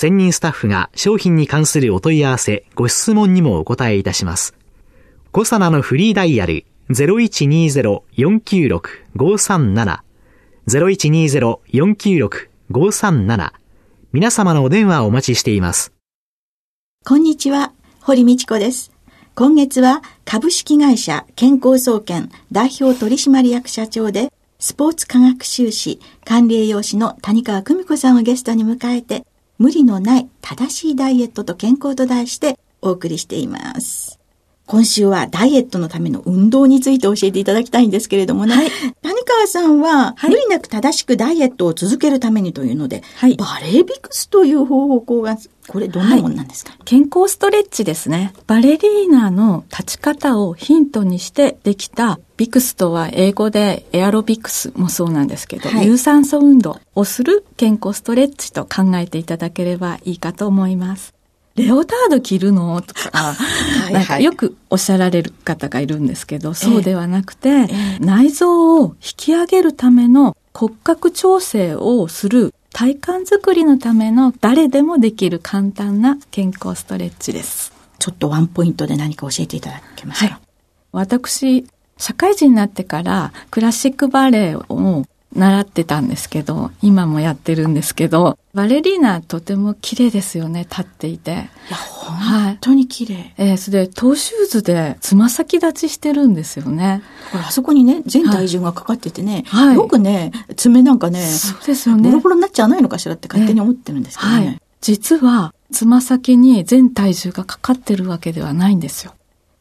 専任スタッフが商品に関するお問い合わせ、ご質問にもお答えいたします。コサナのフリーダイヤル0120-496-537 0120-496-537皆様のお電話をお待ちしています。こんにちは、堀道子です。今月は株式会社健康総研代表取締役社長でスポーツ科学修士管理栄養士の谷川久美子さんをゲストに迎えて無理のない正しいダイエットと健康と題してお送りしています。今週はダイエットのための運動について教えていただきたいんですけれどもね。はい、谷川さんは、無理なく正しくダイエットを続けるためにというので、はい、バレービクスという方法が、これどんなもんなんですか、はい、健康ストレッチですね。バレリーナの立ち方をヒントにしてできたビクスとは英語でエアロビクスもそうなんですけど、はい、有酸素運動をする健康ストレッチと考えていただければいいかと思います。レオタード着るの？とか、なんかよくおっしゃられる方がいるんですけど、そうではなくて、内臓を引き上げるための骨格調整をする体幹づくりのための誰でもできる簡単な健康ストレッチです。ちょっとワンポイントで何か教えていただけますか、はい、私、社会人になってからクラシックバレエを習ってたんですけど、今もやってるんですけど、バレリーナとても綺麗ですよね、立っていて。いや、本当に綺麗。はい、えー、それで、トーシューズでつま先立ちしてるんですよね。これ、あそこにね、全体重がかかっててね、はい、よくね、爪なんかね、そうですよね。ボロボロになっちゃわないのかしらって勝手に思ってるんですけどね。はい、実は、つま先に全体重がかかってるわけではないんですよ。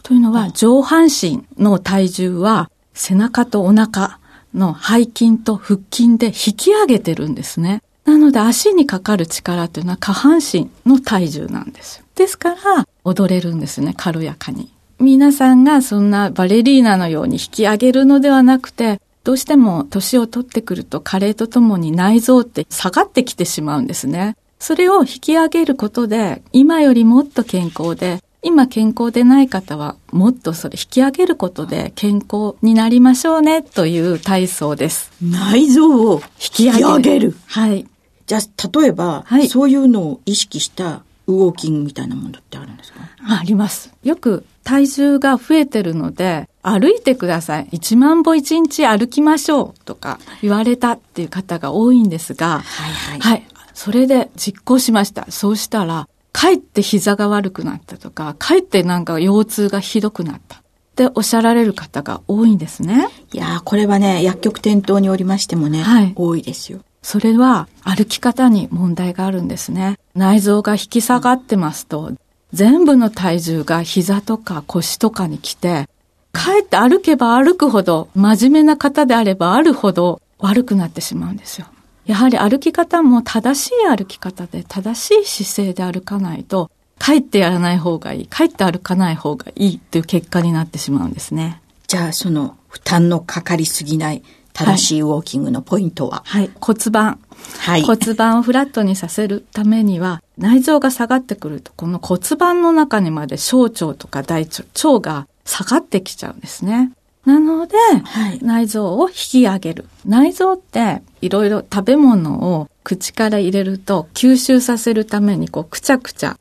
というのは、上半身の体重は、背中とお腹、の背筋と腹筋で引き上げてるんですね。なので足にかかる力っていうのは下半身の体重なんですよ。ですから踊れるんですね、軽やかに。皆さんがそんなバレリーナのように引き上げるのではなくて、どうしても年を取ってくると加齢とともに内臓って下がってきてしまうんですね。それを引き上げることで、今よりもっと健康で、今健康でない方はもっとそれ引き上げることで健康になりましょうねという体操です。内臓を引き上げる。はい。じゃあ、例えば、はい、そういうのを意識したウォーキングみたいなものってあるんですか？あります。よく体重が増えてるので、歩いてください。1万歩1日歩きましょうとか言われたっていう方が多いんですが、はいはい。はい。それで実行しました。そうしたら、かえって膝が悪くなったとか、かえってなんか腰痛がひどくなった。っておっしゃられる方が多いんですね。いやー、これはね、薬局店頭におりましてもね、はい、多いですよ。それは歩き方に問題があるんですね。内臓が引き下がってますと、全部の体重が膝とか腰とかに来て、かえって歩けば歩くほど、真面目な方であればあるほど悪くなってしまうんですよ。やはり歩き方も正しい歩き方で正しい姿勢で歩かないと、帰ってやらない方がいい、帰って歩かない方がいいという結果になってしまうんですね。じゃあその負担のかかりすぎない正しいウォーキングのポイントは、はい、骨盤。はい、骨盤をフラットにさせるためには、内臓が下がってくると、この骨盤の中にまで小腸とか大腸、腸が下がってきちゃうんですね。なので、はい、内臓を引き上げる。内臓っていろいろ食べ物を口から入れると吸収させるためにこうくちゃくちゃ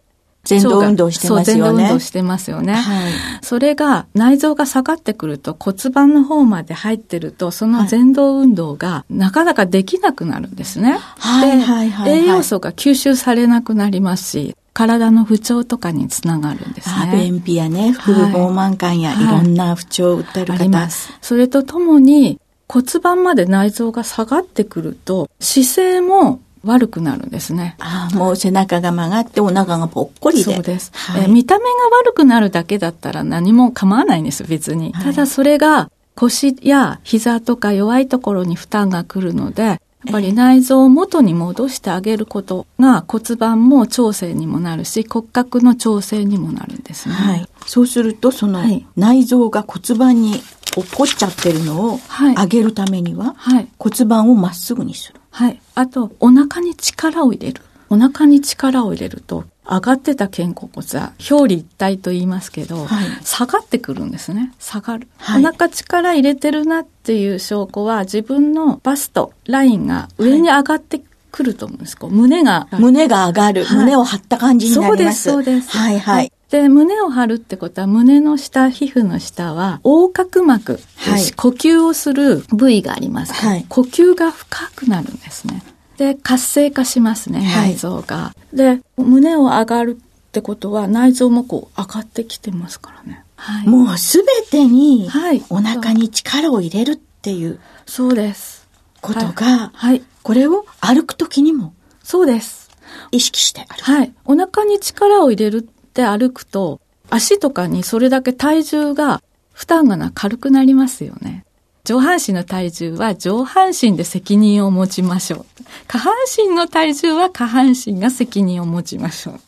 前動運動してますよね。そう、前動運動してますよね。はい、それが、内臓が下がってくると骨盤の方まで入ってると、その前動運動がなかなかできなくなるんですね。はい、で、栄養素が吸収されなくなりますし、体の不調とかにつながるんですね。便秘やね、腹部膨満感や、はい、いろんな不調を訴える方、あります。それとともに骨盤まで内臓が下がってくると姿勢も悪くなるんですね。ああ、もう背中が曲がってお腹がぽっこりで。そうです、はい、え。見た目が悪くなるだけだったら何も構わないんです、別に。はい、ただそれが腰や膝とか弱いところに負担が来るので、やっぱり内臓を元に戻してあげることが骨盤も調整にもなるし骨格の調整にもなるんですね。はい。そうするとその内臓が骨盤に落っこっちゃってるのを上げるためには、はい、骨盤をまっすぐにする。はい。あと、お腹に力を入れる。お腹に力を入れると、上がってた肩甲骨は表裏一体と言いますけど、はい、下がってくるんですね。下がる。はい、お腹力入れてるなっていう証拠は自分のバスト、ラインが上に上がってくると思うんです。こう胸が。胸が上がる、はい、胸を張った感じになります。そうです、そうです。はいはい。で、胸を張るってことは、胸の下、皮膚の下は、横隔膜、はい、呼吸をする部位があります。はい、呼吸が深くなるんですね。で、活性化しますね、内臓が。はい、で、胸を上がるってことは、内臓もこう上がってきてますからね。はい、もうすべてに、お腹に力を入れるっていう。そうです。ことが、はい。これを歩くときにも。そうです。意識して歩く。はい。お腹に力を入れるって歩くと、足とかにそれだけ体重が、負担がな軽くなりますよね。上半身の体重は上半身で責任を持ちましょう。下半身の体重は下半身が責任を持ちましょう。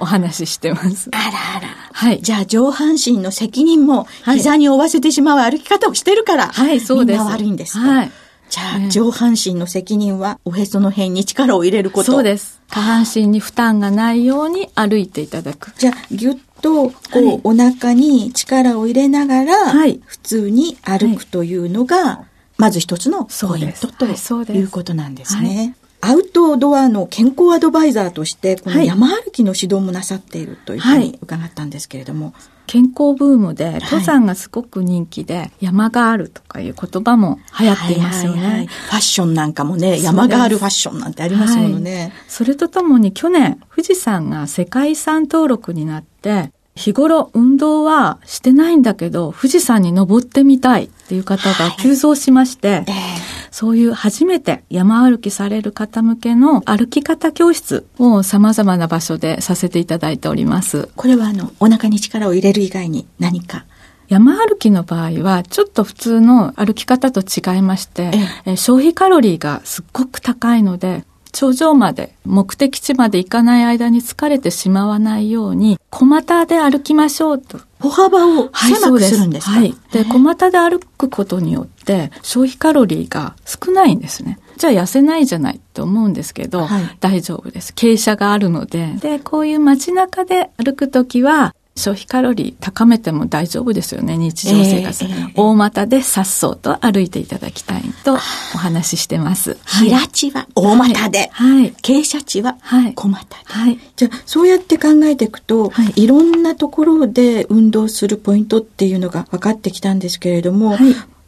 お話ししてます。あらあら。はい。じゃあ上半身の責任も膝に負わせてしまう歩き方をしてるから、はい、そうです。みんな悪いんです。はい。じゃあ、上半身の責任はおへその辺に力を入れること。そうです。下半身に負担がないように歩いていただく。じゃあ、ぎゅっと、こう、はい、お腹に力を入れながら、はい、普通に歩くというのが、まず一つのポイントということなんですね。アウトドアの健康アドバイザーとして、この山歩きの指導もなさっているというふうに伺ったんですけれども。はい、健康ブームで、登山がすごく人気で、はい、山があるとかいう言葉も流行っていますよね。はいはいはい、ファッションなんかもね、山があるファッションなんてありますものね。それとともに去年、富士山が世界遺産登録になって、日頃運動はしてないんだけど、富士山に登ってみたいっていう方が急増しまして、そういう初めて山歩きされる方向けの歩き方教室を様々な場所でさせていただいております。これはあの、お腹に力を入れる以外に何か？山歩きの場合は、ちょっと普通の歩き方と違いまして、え消費カロリーがすっごく高いので、頂上まで、目的地まで行かない間に疲れてしまわないように、小股で歩きましょうと。歩幅を狭くするんですか、はい、で、小股で歩くことによって、消費カロリーが少ないんですね。じゃあ痩せないじゃないって思うんですけど、はい、大丈夫です。傾斜があるので。で、こういう街中で歩くときは、消費カロリー高めても大丈夫ですよね、日常生活。えーえー、大股でさっそうと歩いていただきたいとお話ししてます。平地は大股で、はい、傾斜地は小股で。はい、じゃあ、そうやって考えていくと、はい、いろんなところで運動するポイントっていうのが分かってきたんですけれども、はい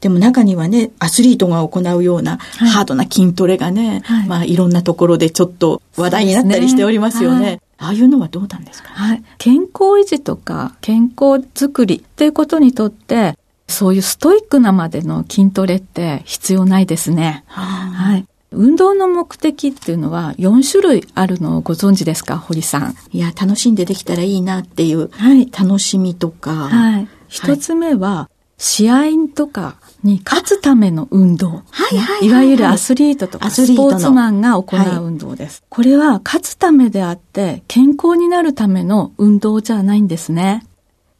でも中にはね、アスリートが行うようなハードな筋トレがね、はい、まあいろんなところでちょっと話題になったりしておりますよね。ああいうのはどうなんですか、ね、はい。健康維持とか健康づくりっていうことにとって、そういうストイックなまでの筋トレって必要ないですね。はい。運動の目的っていうのは4種類あるのをご存知ですか、堀さん？いや、楽しんでできたらいいなっていう楽しみとか。はい。一つ目は、試合とかに勝つための運動。はいはい、いわゆるアスリートとかスポーツマンが行う運動です。はい、これは勝つためであって健康になるための運動じゃないんですね。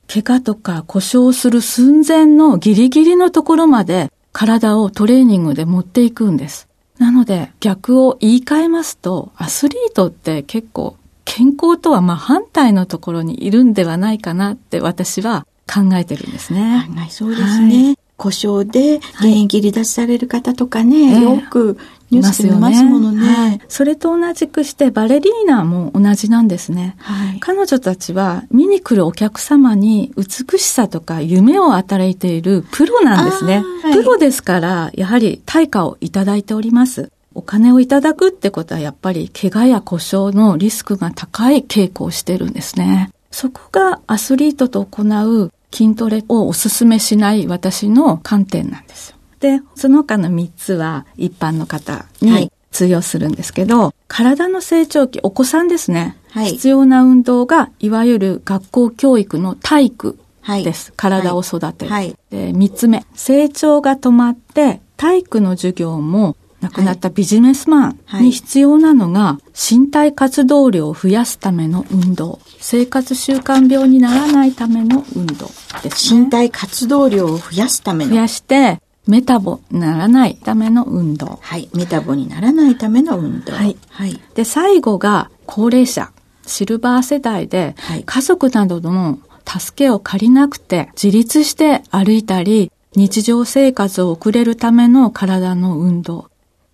怪我とか故障する寸前のギリギリのところまで体をトレーニングで持っていくんです。なので逆を言い換えますとアスリートって結構健康とは真反対のところにいるんではないかなって私は考えてるんですね。考えそうですね。はい。故障で現役離脱される方とかね、はい、よくニュースで見ますものね、ねはい、それと同じくしてバレリーナも同じなんですね、はい、彼女たちは見に来るお客様に美しさとか夢を与えているプロなんですね、プロですからやはり対価をいただいております。お金をいただくってことはやっぱり怪我や故障のリスクが高い傾向をしてるんですね。そこがアスリートと行う筋トレをお勧めしない私の観点なんですよ。で、その他の3つは一般の方に通用するんですけど、はい、体の成長期、お子さんですね。はい、必要な運動が、いわゆる学校教育の体育です。はい、体を育てる。はい、で3つ目、成長が止まって、体育の授業も亡くなったビジネスマンに必要なのが、身体活動量を増やすための運動。生活習慣病にならないための運動ですね。身体活動量を増やすための。増やして、メタボにならないための運動。はい。メタボにならないための運動。はい。はい。で、最後が高齢者。シルバー世代で、家族などの助けを借りなくて、自立して歩いたり、日常生活を送れるための体の運動。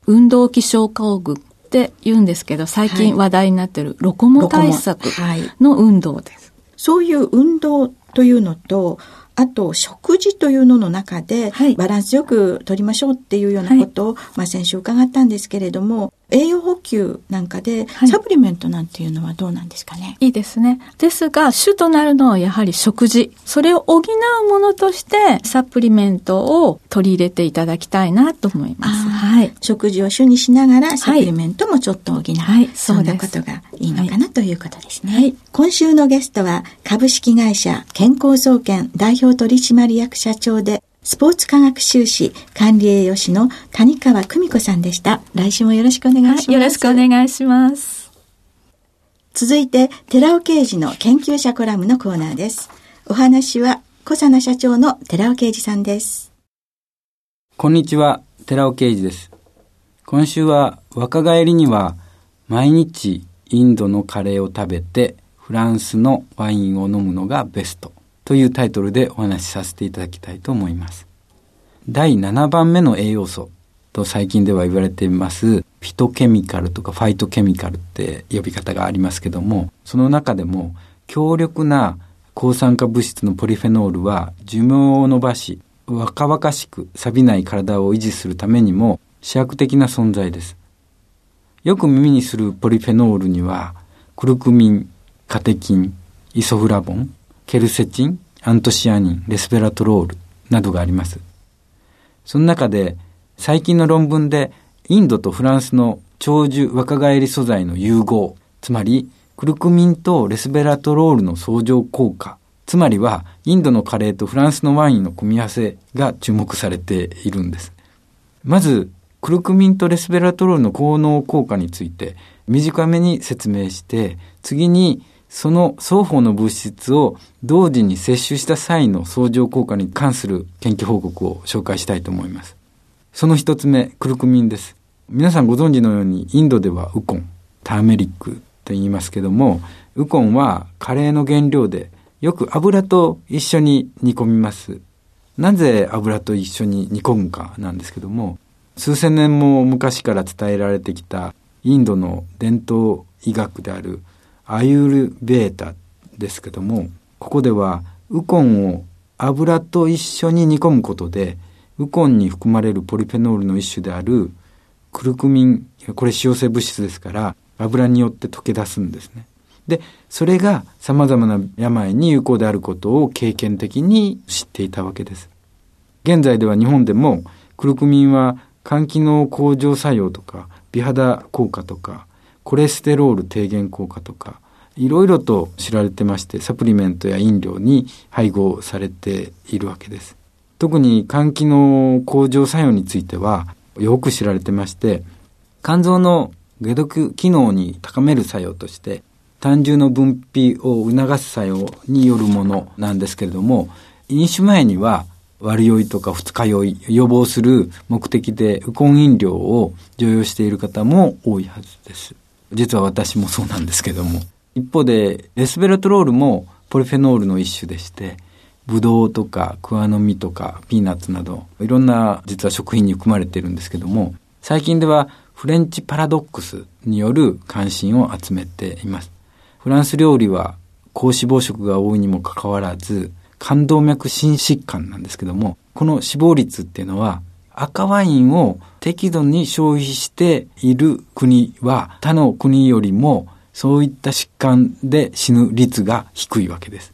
運動器症候群って言うんですけど、最近話題になってるロコモ対策の運動です。そういう運動というのと、あと食事というのの中で、バランスよく取りましょうっていうようなことを、はい、まあ先週伺ったんですけれども、栄養補給なんかで、サプリメントなんていうのはどうなんですかね、い、いですね。ですが、主となるのはやはり食事。それを補うものとして、サプリメントを取り入れていただきたいなと思います。はい。食事を主にしながら、サプリメントもちょっと補う。はい、そんなことがいいのかなということですね。はい、今週のゲストは、株式会社健康総研代表表取締役社長で、スポーツ科学修士管理栄養士の谷川久美子さんでした。来週もよろしくお願いします。はい、よろしくお願いします。続いて、寺尾啓二の研究者コラムのコーナーです。お話は、小佐奈社長の寺尾啓二さんです。こんにちは、寺尾啓二です。今週は若返りには毎日インドのカレーを食べてフランスのワインを飲むのがベストというタイトルでお話しさせていただきたいと思います。第7番目の栄養素と最近では言われていますフィトケミカルとかファイトケミカルって呼び方がありますけども、その中でも強力な抗酸化物質のポリフェノールは寿命を伸ばし、若々しく錆びない体を維持するためにも主役的な存在です。よく耳にするポリフェノールには、クルクミン、カテキン、イソフラボン、ケルセチン、アントシアニン、レスペラトロールなどがあります。その中で最近の論文でインドとフランスの長寿若返り素材の融合、つまりクルクミンとレスベラトロールの相乗効果、つまりはインドのカレーとフランスのワインの組み合わせが注目されているんです。まず、クルクミンとレスベラトロールの効能効果について短めに説明して、次にその双方の物質を同時に摂取した際の相乗効果に関する研究報告を紹介したいと思います。その一つ目、クルクミンです。皆さんご存知のようにインドではウコン、ターメリックと言いますけども、ウコンはカレーの原料でよく油と一緒に煮込みます。なぜ油と一緒に煮込むかなんですけども、数千年も昔から伝えられてきたインドの伝統医学であるアユルベータですけども、ここではウコンを油と一緒に煮込むことで、ウコンに含まれるポリフェノールの一種であるクルクミン、これ使用性物質ですから、油によって溶け出すんですね。で、それが様々な病に有効であることを経験的に知っていたわけです。現在では日本でもクルクミンは肝機能向上作用とか美肌効果とかコレステロール低減効果とか、いろいろと知られてまして、サプリメントや飲料に配合されているわけです。特に肝機能向上作用については、よく知られてまして、肝臓の解毒機能に高める作用として、胆汁の分泌を促す作用によるものなんですけれども、飲酒前には悪酔いとか二日酔い、予防する目的でウコン飲料を常用している方も多いはずです。実は私もそうなんですけども。一方で、レスベラトロールもポリフェノールの一種でして、ブドウとかクワの実とかピーナッツなど、いろんな実は食品に含まれてるんですけども、最近ではフレンチパラドックスによる関心を集めています。フランス料理は高脂肪食が多いにもかかわらず、冠動脈心疾患なんですけども、この死亡率っていうのは赤ワインを適度に消費している国は他の国よりもそういった疾患で死ぬ率が低いわけです。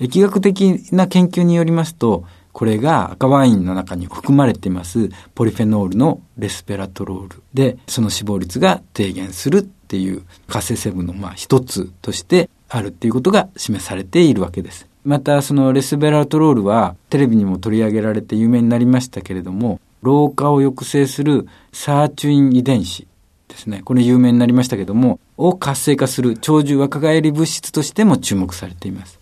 疫学的な研究によりますと、これが赤ワインの中に含まれていますポリフェノールのレスペラトロールで、その死亡率が低減するっていう活性成分のまあ一つとしてあるっていうことが示されているわけです。またそのレスベラトロールはテレビにも取り上げられて有名になりましたけれども、老化を抑制するサーチュイン遺伝子ですね。これ有名になりましたけども、を活性化する長寿若返り物質としても注目されています。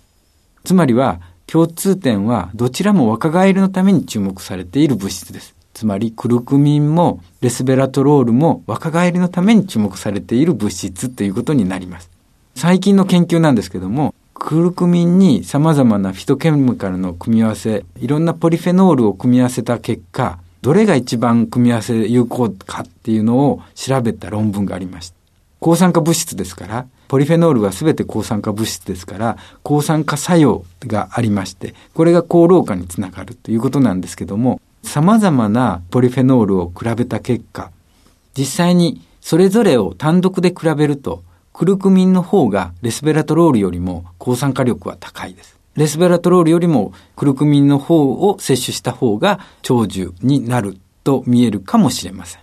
つまりは、共通点はどちらも若返りのために注目されている物質です。つまり、クルクミンもレスベラトロールも若返りのために注目されている物質ということになります。最近の研究なんですけども、クルクミンに様々なフィトケミカルの組み合わせ、いろんなポリフェノールを組み合わせた結果、どれが一番組み合わせ有効かっていうのを調べた論文がありました。抗酸化物質ですから、ポリフェノールは全て抗酸化物質ですから、抗酸化作用がありまして、これが高老化につながるということなんですけども、様々なポリフェノールを比べた結果、実際にそれぞれを単独で比べると、クルクミンの方がレスベラトロールよりも抗酸化力は高いです。レスベラトロールよりもクルクミンの方を摂取した方が長寿になると見えるかもしれません。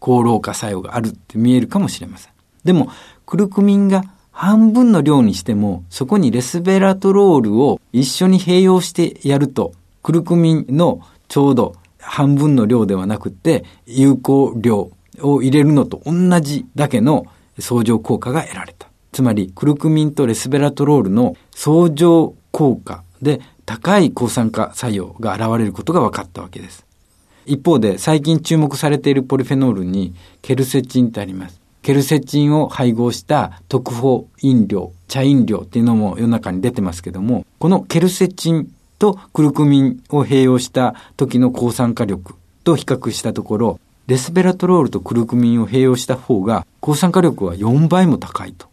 高老化作用があるって見えるかもしれません。でも、クルクミンが半分の量にしても、そこにレスベラトロールを一緒に併用してやると、クルクミンのちょうど半分の量ではなくて、有効量を入れるのと同じだけの相乗効果が得られた。つまり、クルクミンとレスベラトロールの相乗効果で高い抗酸化作用が現れることが分かったわけです。一方で最近注目されているポリフェノールにケルセチンってあります。ケルセチンを配合した特保飲料、茶飲料っていうのも世の中に出てますけども、このケルセチンとクルクミンを併用した時の抗酸化力と比較したところ、レスベラトロールとクルクミンを併用した方が抗酸化力は4倍も高いと。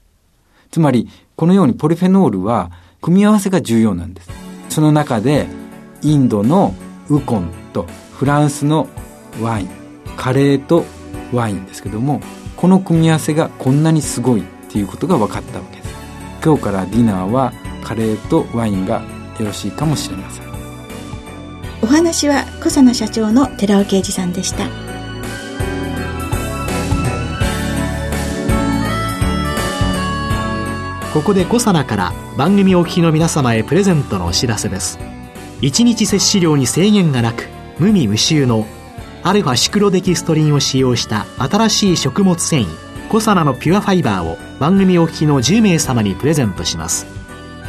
つまり、このようにポリフェノールは組み合わせが重要なんです。その中でインドのウコンとフランスのワインカレーとワインですけどもこの組み合わせがこんなにすごいっていうことが分かったわけです。今日からディナーはカレーとワインがよろしいかもしれません。お話は小佐野社長の寺尾啓二さんでした。ここでコサナから番組お聞きの皆様へプレゼントのお知らせです。1日摂取量に制限がなく無味無臭のアルファシクロデキストリンを使用した新しい食物繊維コサナのピュアファイバーを番組お聞きの10名様にプレゼントします。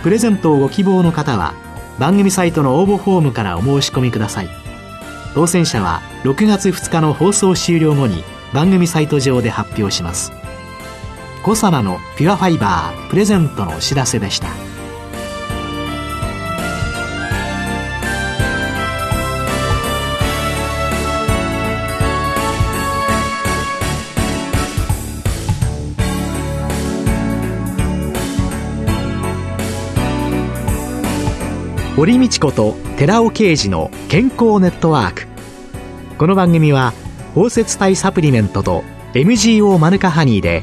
プレゼントをご希望の方は番組サイトの応募フォームからお申し込みください。当選者は6月2日の放送終了後に番組サイト上で発表します。コサナのピュアファイバープレゼントのお知らせでした。堀道子と寺尾啓二の健康ネットワーク。この番組は包摂体サプリメントと MGO マヌカハニーで